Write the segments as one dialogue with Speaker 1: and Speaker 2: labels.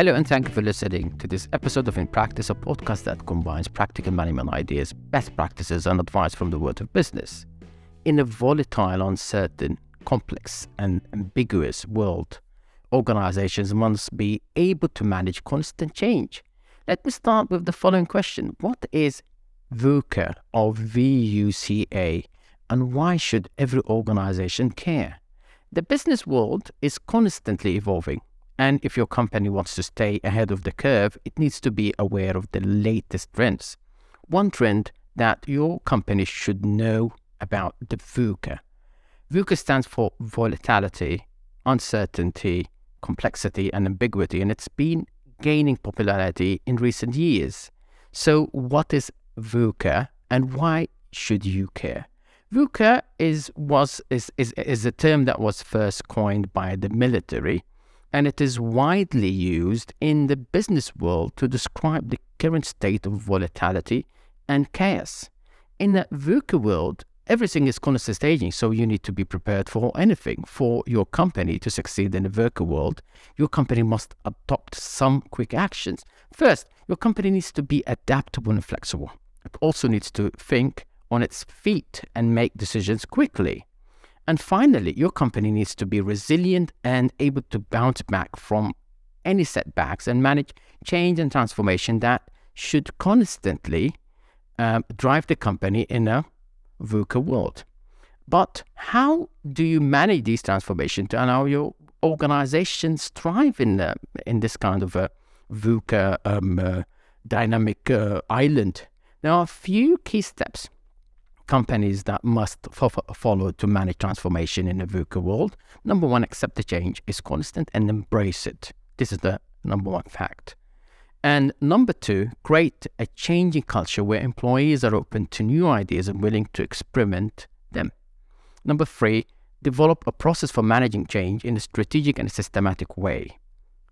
Speaker 1: Hello, and thank you for listening to this episode of In Practice, a podcast that combines practical management ideas, best practices, and advice from the world of business. In a volatile, uncertain, complex, and ambiguous world, organizations must be able to manage constant change. Let me start with the following question What is VUCA or VUCA, and why should every organization care? The business world is constantly evolving, and if your company wants to stay ahead of the curve, it needs to be aware of the latest trends. One trend that your company should know about the VUCA. VUCA stands for volatility, uncertainty, complexity, and ambiguity, and it's been gaining popularity in recent years. So, what is VUCA and why should you care? VUCA is was is, is is a term that was first coined by the military, and it is widely used in the business world to describe the current state of volatility and chaos. In the VUCA world, everything is constant staging, so you need to be prepared for anything. For your company to succeed in the VUCA world, your company must adopt some quick actions. First, your company needs to be adaptable and flexible. It also needs to think on its feet and make decisions quickly. And finally, your company needs to be resilient and able to bounce back from any setbacks and manage change and transformation that should constantly um, drive the company in a VUCA world. But how do you manage these transformations to allow your organizations thrive in, uh, in this kind of a VUCA um, uh, dynamic uh, island? There are a few key steps companies that must follow to manage transformation in a VUCA world. Number one, accept the change is constant and embrace it. This is the number one fact. And number two, create a changing culture where employees are open to new ideas and willing to experiment them. Number three, develop a process for managing change in a strategic and systematic way.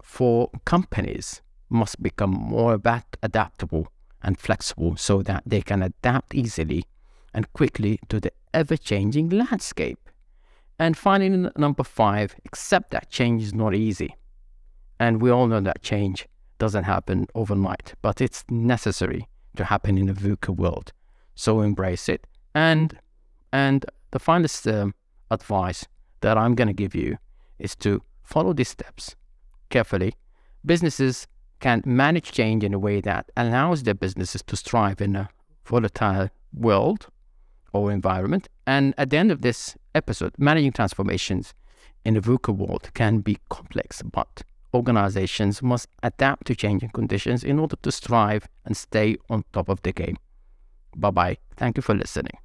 Speaker 1: For companies, must become more adaptable and flexible so that they can adapt easily and quickly to the ever changing landscape. And finally, number five, accept that change is not easy. And we all know that change doesn't happen overnight, but it's necessary to happen in a VUCA world. So embrace it. And and the finest um, advice that I'm going to give you is to follow these steps carefully. Businesses can manage change in a way that allows their businesses to strive in a volatile world or environment. And at the end of this episode, managing transformations in the VUCA world can be complex, but organizations must adapt to changing conditions in order to strive and stay on top of the game. Bye bye. Thank you for listening.